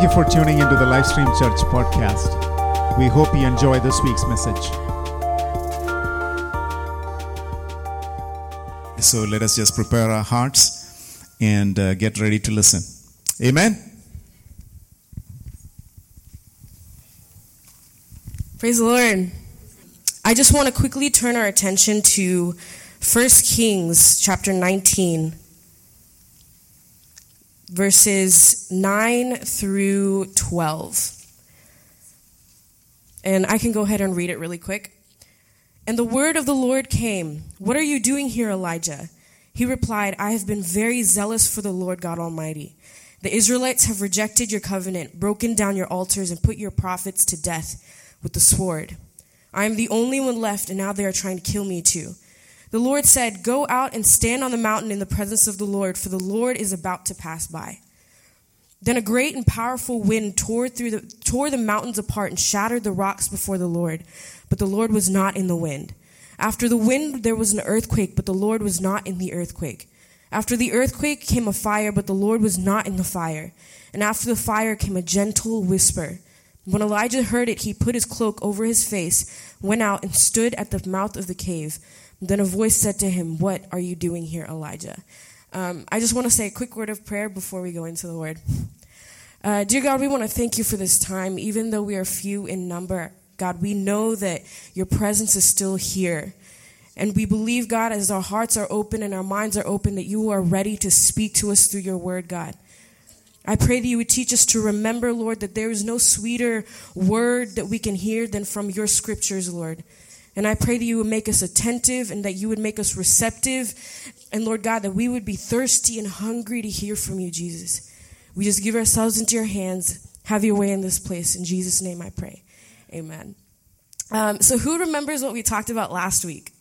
Thank you for tuning into the Livestream Church podcast. We hope you enjoy this week's message. So let us just prepare our hearts and uh, get ready to listen. Amen. Praise the Lord. I just want to quickly turn our attention to 1 Kings chapter 19, verses 9 through 12. And I can go ahead and read it really quick. And the word of the Lord came What are you doing here, Elijah? He replied, I have been very zealous for the Lord God Almighty. The Israelites have rejected your covenant, broken down your altars, and put your prophets to death with the sword. I am the only one left, and now they are trying to kill me too. The Lord said, Go out and stand on the mountain in the presence of the Lord, for the Lord is about to pass by. Then a great and powerful wind tore, through the, tore the mountains apart and shattered the rocks before the Lord. But the Lord was not in the wind. After the wind, there was an earthquake, but the Lord was not in the earthquake. After the earthquake came a fire, but the Lord was not in the fire. And after the fire came a gentle whisper. When Elijah heard it, he put his cloak over his face, went out, and stood at the mouth of the cave. Then a voice said to him, What are you doing here, Elijah? Um, I just want to say a quick word of prayer before we go into the word. Uh, dear God, we want to thank you for this time, even though we are few in number. God, we know that your presence is still here. And we believe, God, as our hearts are open and our minds are open, that you are ready to speak to us through your word, God. I pray that you would teach us to remember, Lord, that there is no sweeter word that we can hear than from your scriptures, Lord. And I pray that you would make us attentive and that you would make us receptive. And Lord God, that we would be thirsty and hungry to hear from you, Jesus. We just give ourselves into your hands. Have your way in this place. In Jesus' name I pray. Amen. Um, so, who remembers what we talked about last week?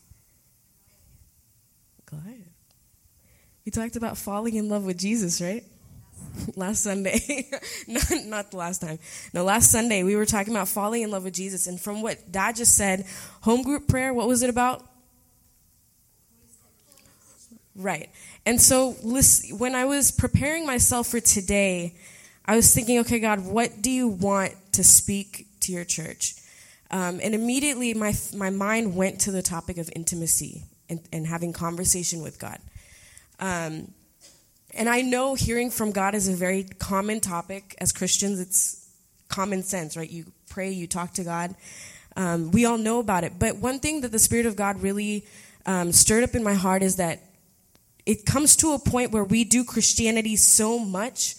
Go ahead. We talked about falling in love with Jesus, right? last Sunday. not, not the last time. No, last Sunday we were talking about falling in love with Jesus. And from what Dad just said, home group prayer, what was it about? Right. And so when I was preparing myself for today, I was thinking, okay, God, what do you want to speak to your church? Um, and immediately my, my mind went to the topic of intimacy and, and having conversation with God. Um, and I know hearing from God is a very common topic as Christians. It's common sense, right? You pray, you talk to God. Um, we all know about it. But one thing that the Spirit of God really um, stirred up in my heart is that it comes to a point where we do Christianity so much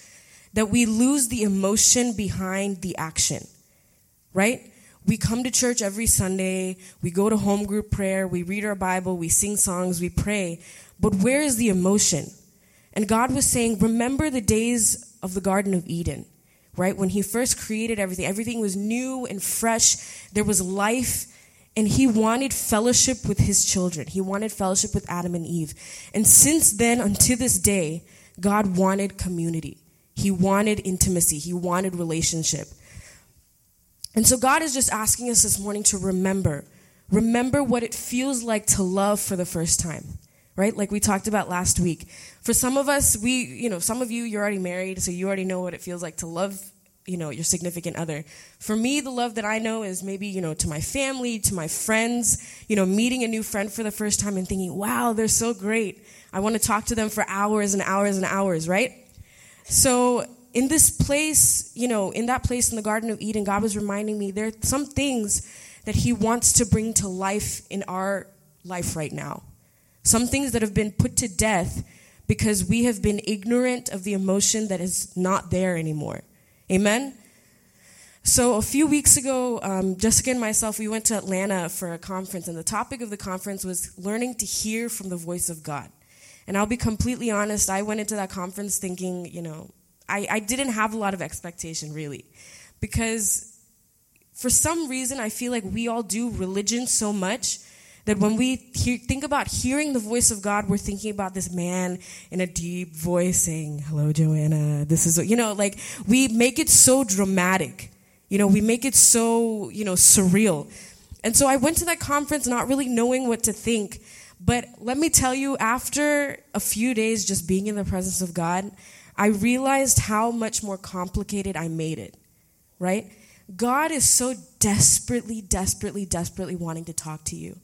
that we lose the emotion behind the action, right? We come to church every Sunday, we go to home group prayer, we read our Bible, we sing songs, we pray. But where is the emotion? And God was saying, Remember the days of the Garden of Eden, right? When He first created everything, everything was new and fresh, there was life, and He wanted fellowship with His children. He wanted fellowship with Adam and Eve. And since then, until this day, God wanted community, He wanted intimacy, He wanted relationship. And so God is just asking us this morning to remember. Remember what it feels like to love for the first time right? Like we talked about last week. For some of us, we, you know, some of you, you're already married, so you already know what it feels like to love, you know, your significant other. For me, the love that I know is maybe, you know, to my family, to my friends, you know, meeting a new friend for the first time and thinking, wow, they're so great. I want to talk to them for hours and hours and hours, right? So, in this place, you know, in that place in the Garden of Eden, God was reminding me there are some things that He wants to bring to life in our life right now some things that have been put to death because we have been ignorant of the emotion that is not there anymore. Amen? So, a few weeks ago, um, Jessica and myself, we went to Atlanta for a conference, and the topic of the conference was learning to hear from the voice of God. And I'll be completely honest, I went into that conference thinking, you know, I, I didn't have a lot of expectation really. Because for some reason, I feel like we all do religion so much that when we hear, think about hearing the voice of God, we're thinking about this man in a deep voice saying, Hello, Joanna. This is, you know, like we make it so dramatic. You know, we make it so, you know, surreal. And so I went to that conference not really knowing what to think. But let me tell you, after a few days just being in the presence of God, I realized how much more complicated I made it, right? God is so desperately, desperately, desperately wanting to talk to you,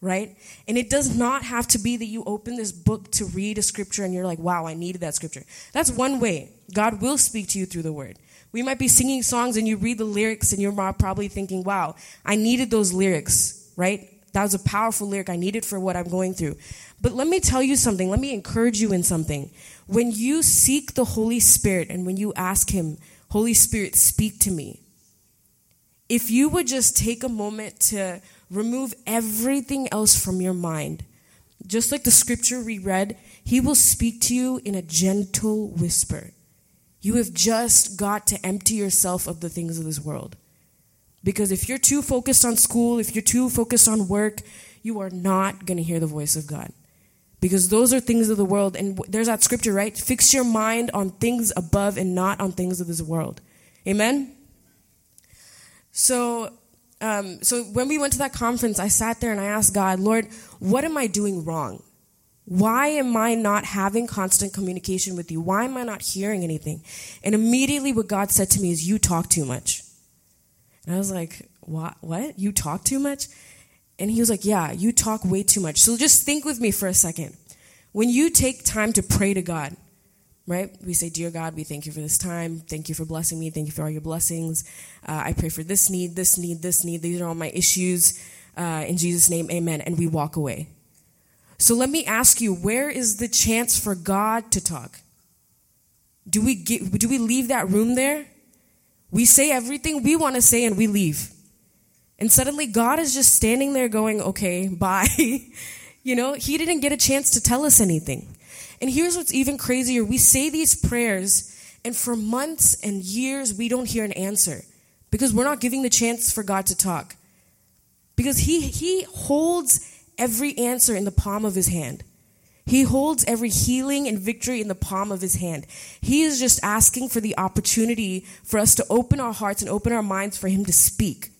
right? And it does not have to be that you open this book to read a scripture and you're like, wow, I needed that scripture. That's one way. God will speak to you through the word. We might be singing songs and you read the lyrics and you're probably thinking, wow, I needed those lyrics, right? That was a powerful lyric I needed for what I'm going through. But let me tell you something. Let me encourage you in something. When you seek the Holy Spirit and when you ask Him, Holy Spirit, speak to me, if you would just take a moment to remove everything else from your mind, just like the scripture we read, He will speak to you in a gentle whisper. You have just got to empty yourself of the things of this world. Because if you're too focused on school, if you're too focused on work, you are not going to hear the voice of God. Because those are things of the world. And there's that scripture, right? Fix your mind on things above and not on things of this world. Amen? So, um, so when we went to that conference, I sat there and I asked God, Lord, what am I doing wrong? Why am I not having constant communication with you? Why am I not hearing anything? And immediately what God said to me is, You talk too much. And I was like, What? What? You talk too much? And he was like, Yeah, you talk way too much. So just think with me for a second. When you take time to pray to God, right? We say, Dear God, we thank you for this time. Thank you for blessing me. Thank you for all your blessings. Uh, I pray for this need, this need, this need. These are all my issues. Uh, in Jesus' name, amen. And we walk away. So let me ask you, where is the chance for God to talk? Do we get, do we leave that room there? We say everything we want to say and we leave. And suddenly God is just standing there going, okay, bye. you know, he didn't get a chance to tell us anything. And here's what's even crazier. We say these prayers and for months and years we don't hear an answer because we're not giving the chance for God to talk. Because he, he holds every answer in the palm of his hand. He holds every healing and victory in the palm of his hand. He is just asking for the opportunity for us to open our hearts and open our minds for him to speak.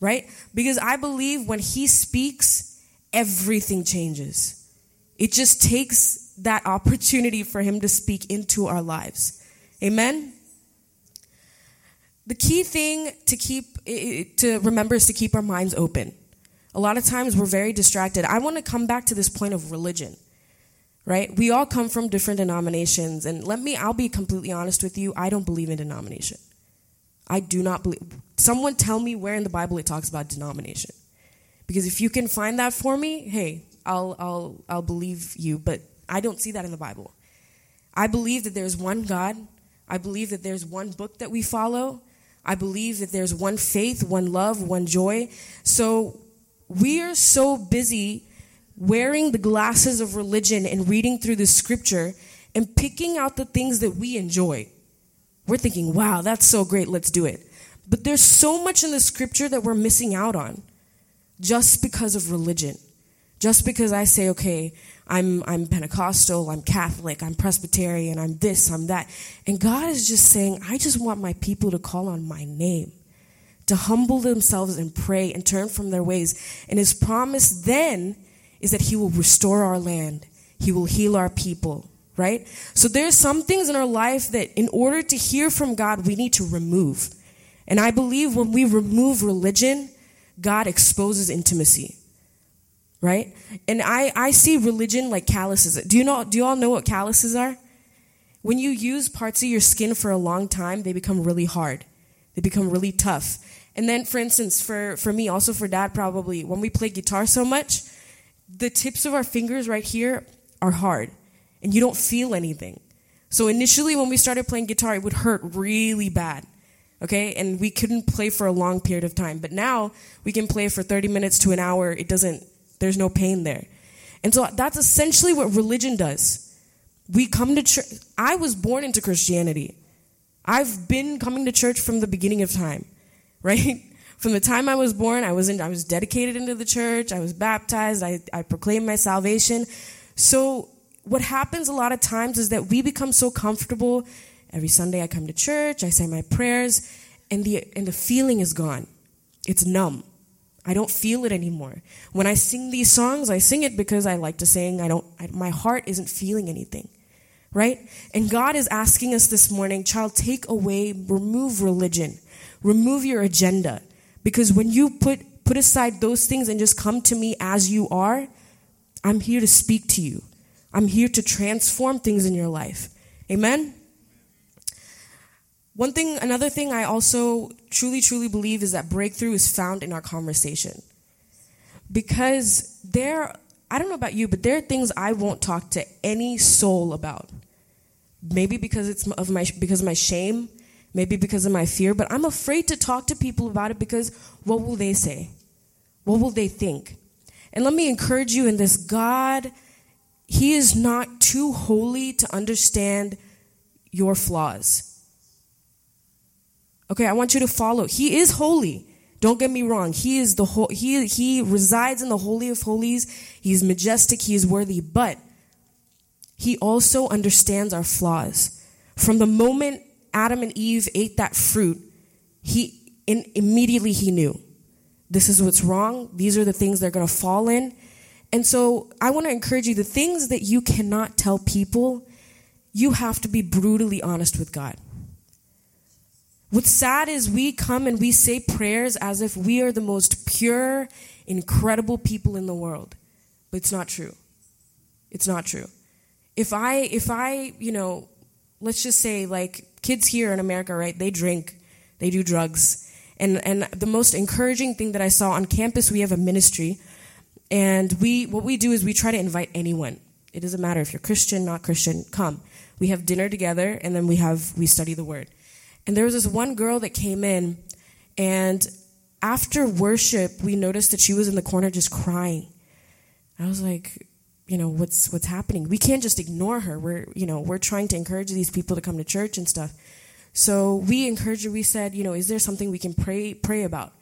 Right? Because I believe when he speaks, everything changes. It just takes that opportunity for him to speak into our lives. Amen? The key thing to keep to remember is to keep our minds open. A lot of times we're very distracted. I want to come back to this point of religion, right? We all come from different denominations. And let me, I'll be completely honest with you, I don't believe in denomination. I do not believe. Someone tell me where in the Bible it talks about denomination. Because if you can find that for me, hey, I'll, I'll, I'll believe you. But I don't see that in the Bible. I believe that there's one God. I believe that there's one book that we follow. I believe that there's one faith, one love, one joy. So we are so busy wearing the glasses of religion and reading through the scripture and picking out the things that we enjoy. We're thinking, wow, that's so great, let's do it. But there's so much in the scripture that we're missing out on just because of religion. Just because I say, okay, I'm, I'm Pentecostal, I'm Catholic, I'm Presbyterian, I'm this, I'm that. And God is just saying, I just want my people to call on my name to humble themselves and pray and turn from their ways. And his promise then is that he will restore our land, he will heal our people, right? So there's some things in our life that in order to hear from God, we need to remove. And I believe when we remove religion, God exposes intimacy. Right? And I, I see religion like calluses. Do you know do you all know what calluses are? When you use parts of your skin for a long time, they become really hard. They become really tough. And then, for instance, for, for me, also for dad, probably, when we play guitar so much, the tips of our fingers right here are hard and you don't feel anything. So initially, when we started playing guitar, it would hurt really bad. Okay. And we couldn't play for a long period of time. But now we can play for 30 minutes to an hour. It doesn't, there's no pain there. And so that's essentially what religion does. We come to church. I was born into Christianity. I've been coming to church from the beginning of time right? From the time I was born, I was in, I was dedicated into the church. I was baptized. I, I proclaimed my salvation. So what happens a lot of times is that we become so comfortable. Every Sunday I come to church, I say my prayers, and the, and the feeling is gone. It's numb. I don't feel it anymore. When I sing these songs, I sing it because I like to sing. I don't, I, my heart isn't feeling anything. right? And God is asking us this morning, child, take away, remove religion, remove your agenda. Because when you put, put aside those things and just come to me as you are, I'm here to speak to you. I'm here to transform things in your life. Amen? One thing, another thing I also truly, truly believe is that breakthrough is found in our conversation. Because there, I don't know about you, but there are things I won't talk to any soul about. Maybe because it's of my because of my shame, maybe because of my fear, but I'm afraid to talk to people about it because what will they say? What will they think? And let me encourage you in this God, He is not too holy to understand your flaws. Okay, I want you to follow. He is holy. Don't get me wrong. He is the he he resides in the holy of holies. He's majestic, he is worthy, but he also understands our flaws. From the moment Adam and Eve ate that fruit, he in, immediately he knew this is what's wrong. These are the things they're going to fall in. And so I want to encourage you the things that you cannot tell people, you have to be brutally honest with God. What's sad is we come and we say prayers as if we are the most pure, incredible people in the world. But it's not true. It's not true. If I, if I, you know, let's just say like kids here in America, right? They drink, they do drugs. And, and the most encouraging thing that I saw on campus, we have a ministry. And we, what we do is we try to invite anyone. It doesn't matter if you're Christian, not Christian, come. We have dinner together and then we have, we study the word. And there was this one girl that came in, and after worship, we noticed that she was in the corner just crying. I was like, you know, what's what's happening? We can't just ignore her. We're, you know, we're trying to encourage these people to come to church and stuff. So we encouraged her. We said, you know, is there something we can pray pray about?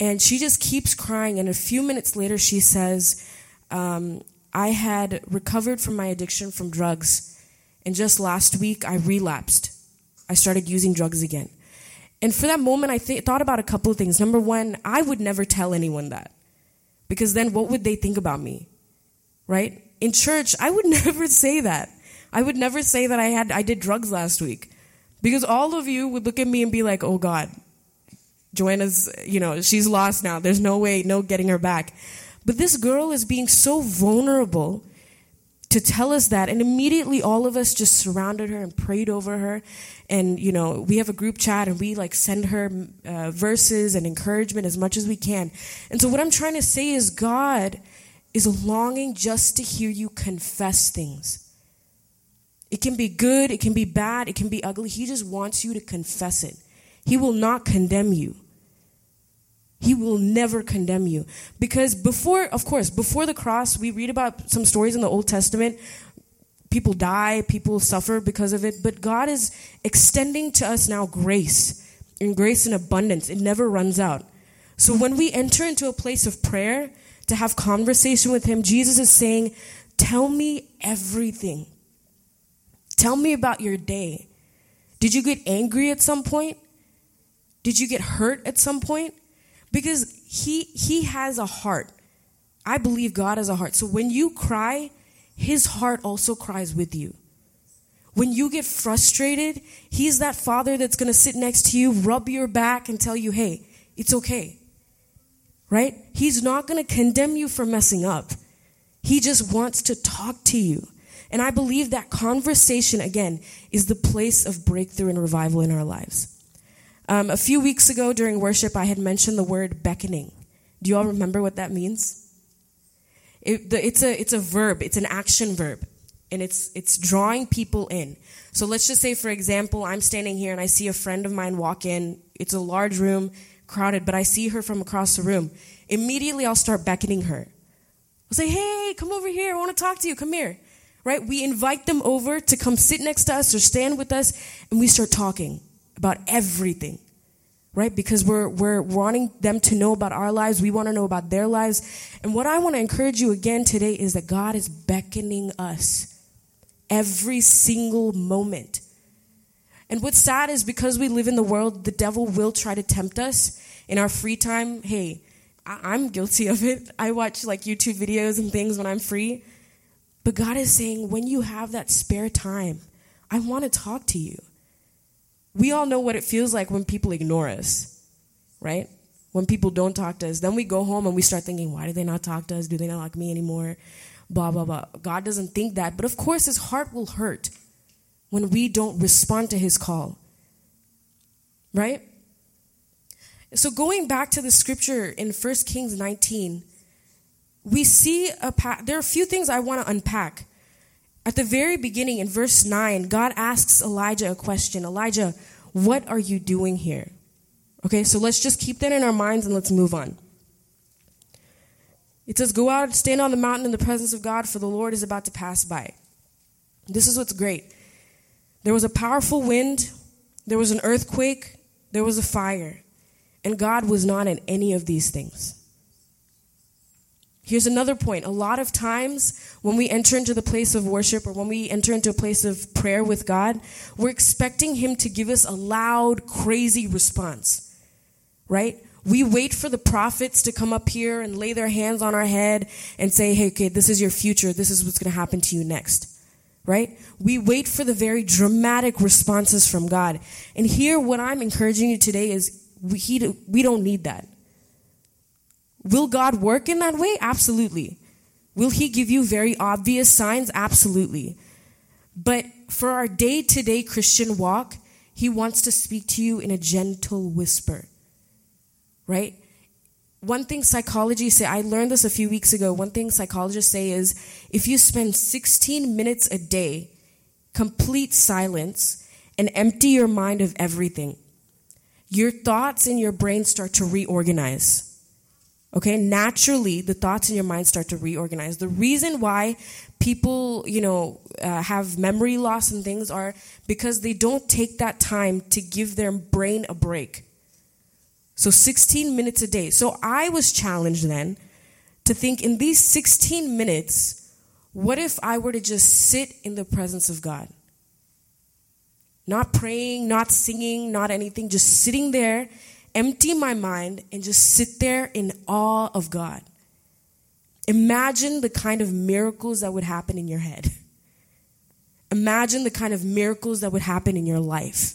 And she just keeps crying. And a few minutes later, she says, um, I had recovered from my addiction from drugs, and just last week I relapsed. I started using drugs again. And for that moment, I th- thought about a couple of things. Number one, I would never tell anyone that. Because then what would they think about me? Right? In church, I would never say that. I would never say that I had I did drugs last week. Because all of you would look at me and be like, "Oh god. Joanna's, you know, she's lost now. There's no way, no getting her back." But this girl is being so vulnerable to tell us that. And immediately all of us just surrounded her and prayed over her. And, you know, we have a group chat and we like send her uh, verses and encouragement as much as we can. And so what I'm trying to say is God is longing just to hear you confess things. It can be good, it can be bad, it can be ugly. He just wants you to confess it. He will not condemn you. He will never condemn you. Because before, of course, before the cross, we read about some stories in the Old Testament. People die, people suffer because of it, but God is extending to us now grace, and grace in abundance. It never runs out. So when we enter into a place of prayer to have conversation with Him, Jesus is saying, Tell me everything. Tell me about your day. Did you get angry at some point? Did you get hurt at some point? Because he he has a heart. I believe God has a heart. So when you cry, his heart also cries with you. When you get frustrated, he's that father that's going to sit next to you, rub your back and tell you, "Hey, it's okay." Right? He's not going to condemn you for messing up. He just wants to talk to you. And I believe that conversation, again, is the place of breakthrough and revival in our lives. Um, a few weeks ago during worship, I had mentioned the word beckoning. Do you all remember what that means? It, the, it's, a, it's a verb, it's an action verb, and it's, it's drawing people in. So let's just say, for example, I'm standing here and I see a friend of mine walk in. It's a large room, crowded, but I see her from across the room. Immediately, I'll start beckoning her. I'll say, hey, come over here. I want to talk to you. Come here. Right? We invite them over to come sit next to us or stand with us, and we start talking about everything right? Because we're we're wanting them to know about our lives. We want to know about their lives. And what i want to encourage you again today is that god is beckoning us every single moment. And what's sad is because we live in the world the devil will try to tempt us in our free time. Hey I- i'm guilty of it. I watch like youtube videos and things when i'm free. But God is saying, when you have that spare time, I want to talk to you. We all know what it feels like when people ignore us, right? When people don't talk to us. Then we go home and we start thinking, why do they not talk to us? Do they not like me anymore? Blah, blah, blah. God doesn't think that. But of course, his heart will hurt when we don't respond to his call, right? So going back to the scripture in 1 Kings 19, we see a pa- there are a few things I want to unpack. At the very beginning in verse 9, God asks Elijah a question. Elijah, what are you doing here? Okay, so let's just keep that in our minds and let's move on. It says, Go out, stand on the mountain in the presence of God, for the Lord is about to pass by. This is what's great. There was a powerful wind, there was an earthquake, there was a fire, and God was not in any of these things. Here's another point. A lot of times when we enter into the place of worship or when we enter into a place of prayer with God, we're expecting Him to give us a loud, crazy response, right? We wait for the prophets to come up here and lay their hands on our head and say, hey, okay, this is your future. This is what's going to happen to you next, right? We wait for the very dramatic responses from God. And here, what I'm encouraging you today is we, he, we don't need that. Will God work in that way? Absolutely. Will He give you very obvious signs? Absolutely. But for our day to day Christian walk, He wants to speak to you in a gentle whisper. Right? One thing psychology say, I learned this a few weeks ago. One thing psychologists say is if you spend 16 minutes a day, complete silence, and empty your mind of everything, your thoughts in your brain start to reorganize. Okay, naturally, the thoughts in your mind start to reorganize. The reason why people, you know, uh, have memory loss and things are because they don't take that time to give their brain a break. So 16 minutes a day. So I was challenged then to think in these 16 minutes, what if I were to just sit in the presence of God? Not praying, not singing, not anything, just sitting there empty my mind and just sit there in awe of God. Imagine the kind of miracles that would happen in your head. Imagine the kind of miracles that would happen in your life.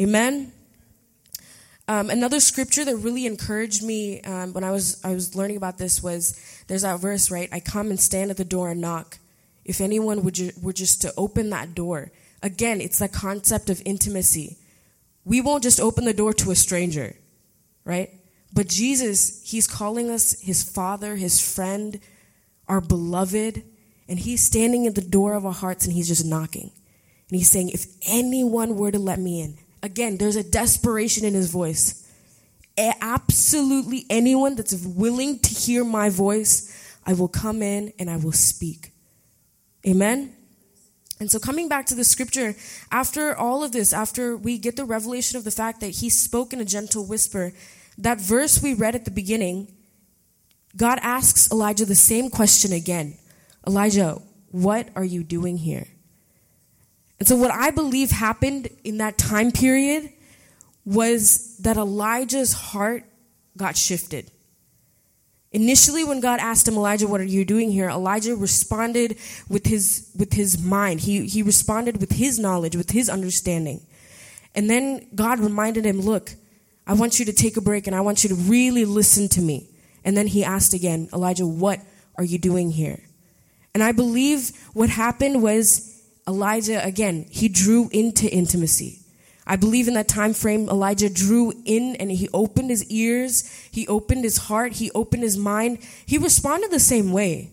Amen. Um, another scripture that really encouraged me um, when I was I was learning about this was there's that verse right. I come and stand at the door and knock. If anyone would ju- were just to open that door, again, it's that concept of intimacy we won't just open the door to a stranger, right? But Jesus, He's calling us His Father, His friend, our beloved, and He's standing at the door of our hearts and He's just knocking. And He's saying, If anyone were to let me in, again, there's a desperation in His voice. Absolutely anyone that's willing to hear my voice, I will come in and I will speak. Amen? And so, coming back to the scripture, after all of this, after we get the revelation of the fact that he spoke in a gentle whisper, that verse we read at the beginning, God asks Elijah the same question again Elijah, what are you doing here? And so, what I believe happened in that time period was that Elijah's heart got shifted. Initially, when God asked him, Elijah, what are you doing here? Elijah responded with his, with his mind. He, he responded with his knowledge, with his understanding. And then God reminded him, look, I want you to take a break and I want you to really listen to me. And then he asked again, Elijah, what are you doing here? And I believe what happened was Elijah, again, he drew into intimacy. I believe in that time frame, Elijah drew in and he opened his ears, he opened his heart, he opened his mind. He responded the same way.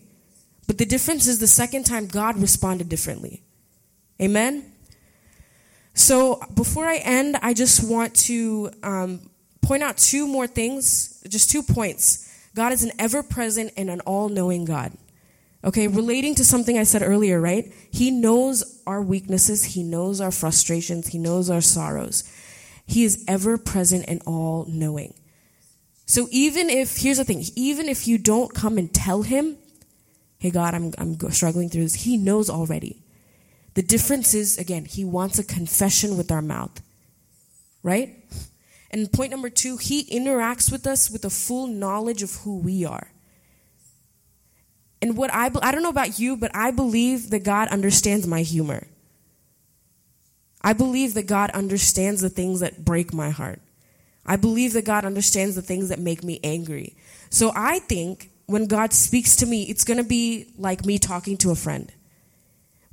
But the difference is the second time God responded differently. Amen? So before I end, I just want to um, point out two more things, just two points. God is an ever present and an all knowing God. Okay, relating to something I said earlier, right? He knows our weaknesses, He knows our frustrations, He knows our sorrows. He is ever present and all knowing. So even if, here's the thing, even if you don't come and tell Him, hey God, I'm, I'm struggling through this, He knows already. The difference is, again, He wants a confession with our mouth, right? And point number two, He interacts with us with a full knowledge of who we are. And what I, I don't know about you, but I believe that God understands my humor. I believe that God understands the things that break my heart. I believe that God understands the things that make me angry. So I think when God speaks to me, it's going to be like me talking to a friend.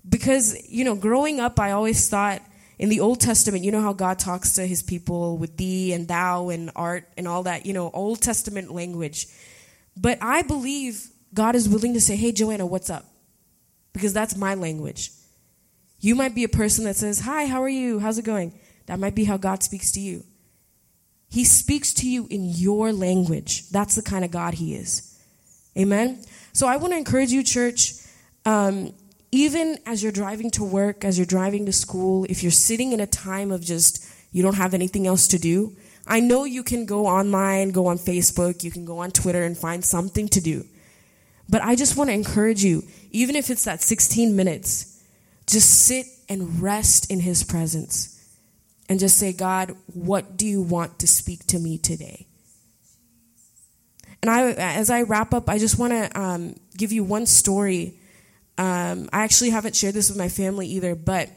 Because, you know, growing up, I always thought in the Old Testament, you know how God talks to his people with thee and thou and art and all that, you know, Old Testament language. But I believe God is willing to say, hey, Joanna, what's up? Because that's my language. You might be a person that says, hi, how are you? How's it going? That might be how God speaks to you. He speaks to you in your language. That's the kind of God He is. Amen? So I want to encourage you, church, um, even as you're driving to work, as you're driving to school, if you're sitting in a time of just, you don't have anything else to do, I know you can go online, go on Facebook, you can go on Twitter and find something to do. But I just want to encourage you, even if it's that 16 minutes, just sit and rest in His presence and just say, God, what do you want to speak to me today? And I, as I wrap up, I just want to um, give you one story um, I actually haven't shared this with my family either, but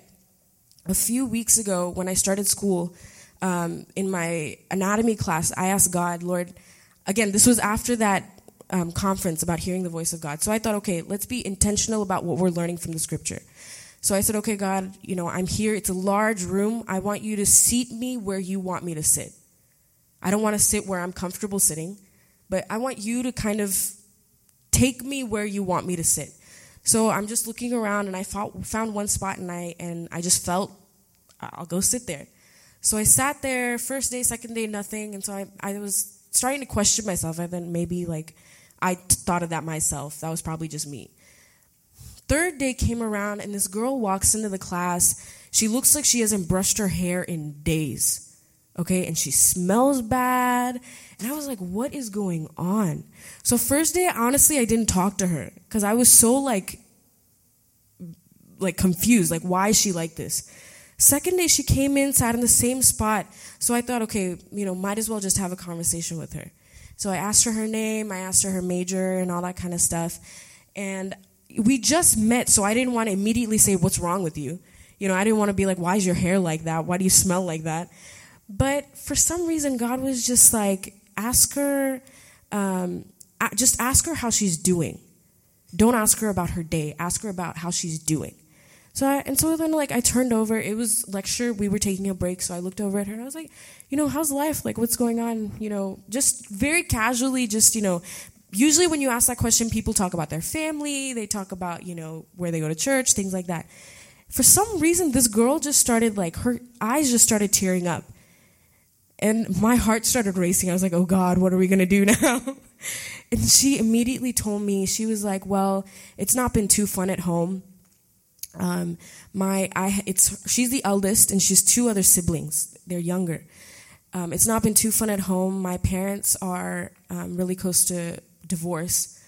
a few weeks ago when I started school, um, in my anatomy class, I asked God, Lord, again, this was after that um, conference about hearing the voice of God. So I thought, okay, let's be intentional about what we're learning from the scripture. So I said, okay, God, you know, I'm here. It's a large room. I want you to seat me where you want me to sit. I don't want to sit where I'm comfortable sitting, but I want you to kind of take me where you want me to sit. So I'm just looking around and I found one spot and I, and I just felt I'll go sit there. So I sat there first day, second day, nothing. And so I, I was starting to question myself. I then maybe like I thought of that myself. That was probably just me. Third day came around and this girl walks into the class. She looks like she hasn't brushed her hair in days. Okay, and she smells bad. And I was like, what is going on? So first day, honestly, I didn't talk to her because I was so like, like confused, like why is she like this? Second day, she came in, sat in the same spot. So I thought, okay, you know, might as well just have a conversation with her. So I asked her her name, I asked her her major, and all that kind of stuff. And we just met, so I didn't want to immediately say, what's wrong with you? You know, I didn't want to be like, why is your hair like that? Why do you smell like that? But for some reason, God was just like, ask her, um, just ask her how she's doing. Don't ask her about her day. Ask her about how she's doing. So I, and so then like I turned over. It was lecture. We were taking a break, so I looked over at her and I was like, you know, how's life? Like, what's going on? You know, just very casually, just you know. Usually, when you ask that question, people talk about their family. They talk about you know where they go to church, things like that. For some reason, this girl just started like her eyes just started tearing up, and my heart started racing. I was like, oh God, what are we gonna do now? and she immediately told me she was like, well, it's not been too fun at home um, my, I, it's, she's the eldest, and she's two other siblings. They're younger. Um, it's not been too fun at home. My parents are um, really close to divorce,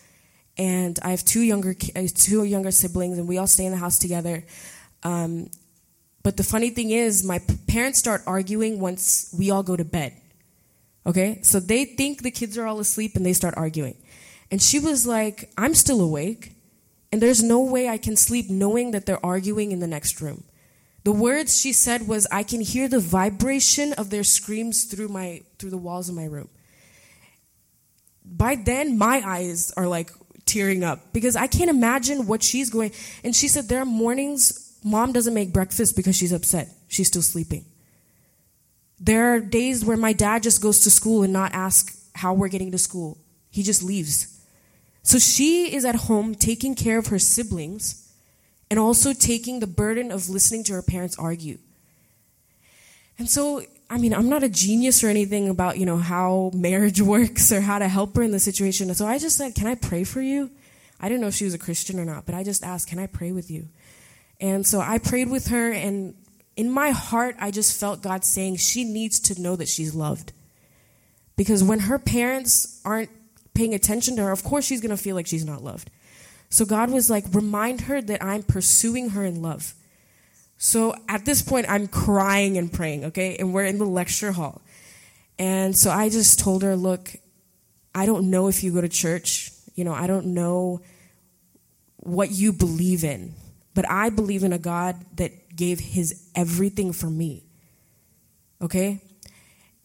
and I have two younger, uh, two younger siblings, and we all stay in the house together. Um, but the funny thing is, my parents start arguing once we all go to bed. Okay, so they think the kids are all asleep, and they start arguing. And she was like, "I'm still awake." And there's no way I can sleep knowing that they're arguing in the next room. The words she said was, I can hear the vibration of their screams through my through the walls of my room. By then, my eyes are like tearing up because I can't imagine what she's going. And she said there are mornings mom doesn't make breakfast because she's upset. She's still sleeping. There are days where my dad just goes to school and not ask how we're getting to school. He just leaves. So she is at home taking care of her siblings and also taking the burden of listening to her parents argue. And so, I mean, I'm not a genius or anything about, you know, how marriage works or how to help her in the situation. So I just said, Can I pray for you? I didn't know if she was a Christian or not, but I just asked, Can I pray with you? And so I prayed with her, and in my heart, I just felt God saying she needs to know that she's loved. Because when her parents aren't paying attention to her, of course she's going to feel like she's not loved. So God was like, remind her that I'm pursuing her in love. So at this point, I'm crying and praying, okay? And we're in the lecture hall. And so I just told her, look, I don't know if you go to church. You know, I don't know what you believe in, but I believe in a God that gave his everything for me. Okay?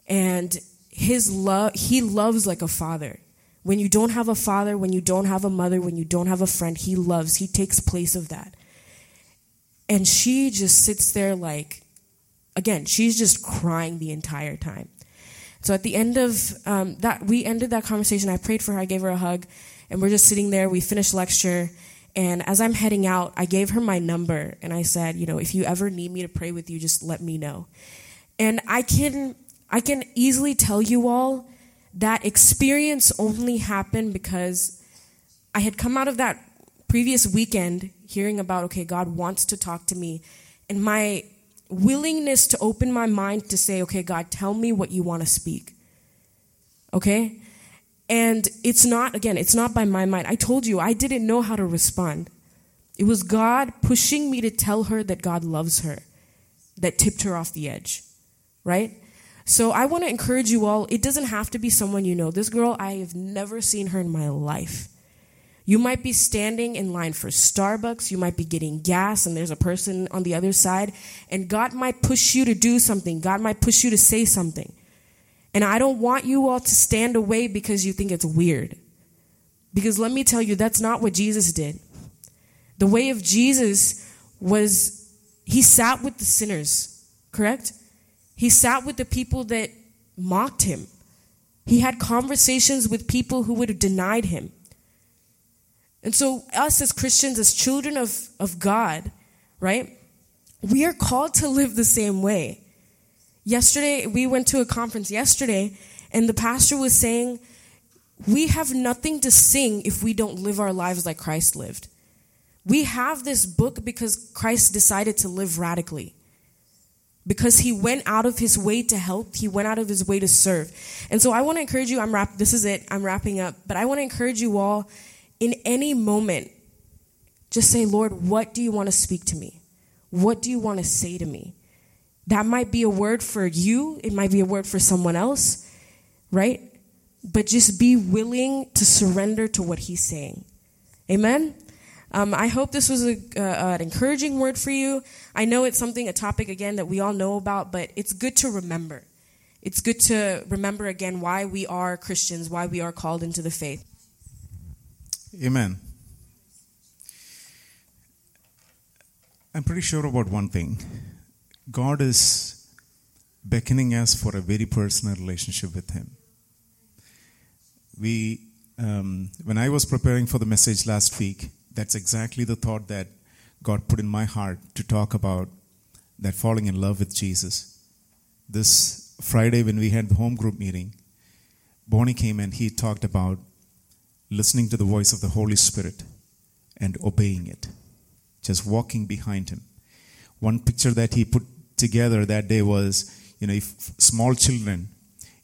And his love, he loves like a father. When you don't have a father, when you don't have a mother, when you don't have a friend, he loves, he takes place of that. And she just sits there like, again, she's just crying the entire time. So at the end of um, that, we ended that conversation. I prayed for her, I gave her a hug, and we're just sitting there. We finished lecture, and as I'm heading out, I gave her my number, and I said, you know, if you ever need me to pray with you, just let me know. And I can, I can easily tell you all that experience only happened because I had come out of that previous weekend hearing about, okay, God wants to talk to me, and my willingness to open my mind to say, okay, God, tell me what you want to speak. Okay? And it's not, again, it's not by my mind. I told you, I didn't know how to respond. It was God pushing me to tell her that God loves her that tipped her off the edge. Right? So I want to encourage you all. It doesn't have to be someone you know. This girl, I have never seen her in my life. You might be standing in line for Starbucks, you might be getting gas, and there's a person on the other side, and God might push you to do something. God might push you to say something. And I don't want you all to stand away because you think it's weird. Because let me tell you, that's not what Jesus did. The way of Jesus was he sat with the sinners, correct? He sat with the people that mocked him. He had conversations with people who would have denied him. And so, us as Christians, as children of, of God, right, we are called to live the same way. Yesterday, we went to a conference yesterday, and the pastor was saying, We have nothing to sing if we don't live our lives like Christ lived. We have this book because Christ decided to live radically. Because he went out of his way to help, he went out of his way to serve. And so I want to encourage you, I'm wrap this is it, I'm wrapping up, but I want to encourage you all in any moment, just say, Lord, what do you want to speak to me? What do you want to say to me? That might be a word for you, it might be a word for someone else, right? But just be willing to surrender to what He's saying. Amen? Um, I hope this was a, uh, an encouraging word for you. I know it's something, a topic again that we all know about, but it's good to remember. It's good to remember again why we are Christians, why we are called into the faith. Amen. I'm pretty sure about one thing God is beckoning us for a very personal relationship with Him. We, um, when I was preparing for the message last week, that's exactly the thought that God put in my heart to talk about that falling in love with Jesus. This Friday, when we had the home group meeting, Bonnie came and he talked about listening to the voice of the Holy Spirit and obeying it, just walking behind Him. One picture that he put together that day was, you know, if small children,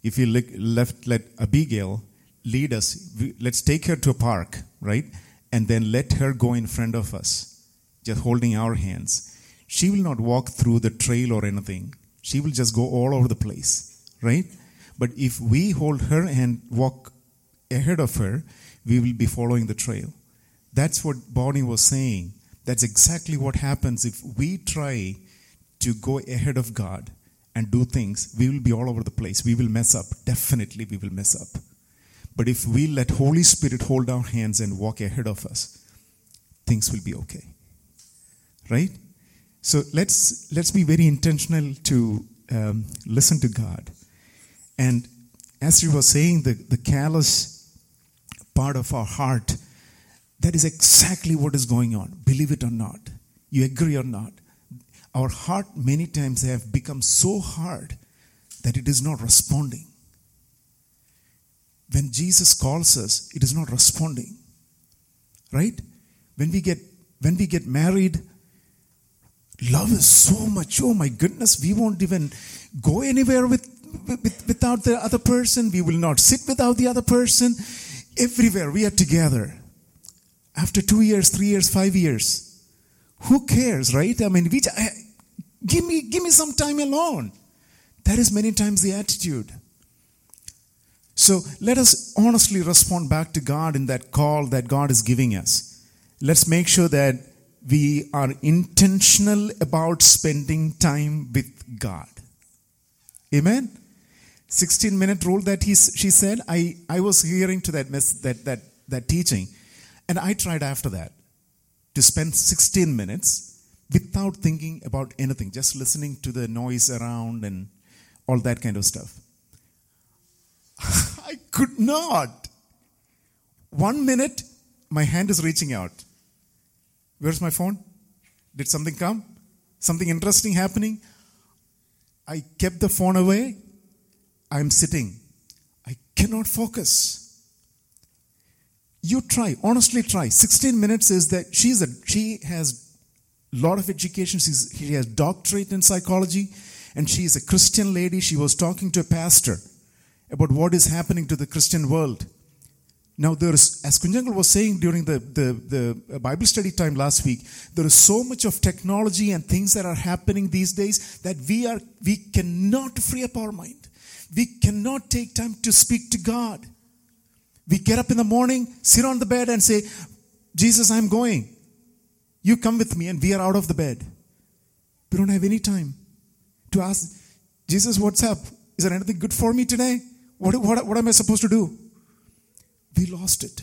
if you left, let Abigail lead us, let's take her to a park, right? And then let her go in front of us, just holding our hands. She will not walk through the trail or anything. She will just go all over the place, right? But if we hold her and walk ahead of her, we will be following the trail. That's what Bonnie was saying. That's exactly what happens if we try to go ahead of God and do things. We will be all over the place. We will mess up. Definitely, we will mess up. But if we let Holy Spirit hold our hands and walk ahead of us, things will be okay. Right? So let's let's be very intentional to um, listen to God. And as you were saying, the, the callous part of our heart, that is exactly what is going on. Believe it or not. You agree or not. Our heart many times have become so hard that it is not responding. When Jesus calls us, it is not responding. Right? When we get when we get married, love is so much. Oh my goodness, we won't even go anywhere with, with without the other person. We will not sit without the other person everywhere we are together. After two years, three years, five years. Who cares, right? I mean, we, give, me, give me some time alone. That is many times the attitude. So let us honestly respond back to God in that call that God is giving us. let's make sure that we are intentional about spending time with God. Amen. 16 minute rule that he, she said, I, I was hearing to that, mess, that, that, that teaching, and I tried after that to spend 16 minutes without thinking about anything, just listening to the noise around and all that kind of stuff. I could not. One minute, my hand is reaching out. Where's my phone? Did something come? Something interesting happening? I kept the phone away. I'm sitting. I cannot focus. You try, honestly try. 16 minutes is that she's a she has a lot of education. She's, she has doctorate in psychology, and she's a Christian lady. She was talking to a pastor about what is happening to the Christian world. Now, there's, as Kunjangal was saying during the, the, the Bible study time last week, there is so much of technology and things that are happening these days that we are we cannot free up our mind. We cannot take time to speak to God. We get up in the morning, sit on the bed, and say, Jesus, I'm going. You come with me, and we are out of the bed. We don't have any time to ask, Jesus, what's up? Is there anything good for me today? What, what, what am I supposed to do? we lost it.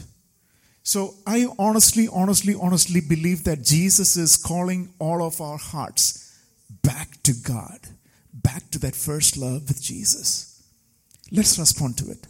So I honestly, honestly, honestly believe that Jesus is calling all of our hearts back to God, back to that first love with Jesus. Let's respond to it.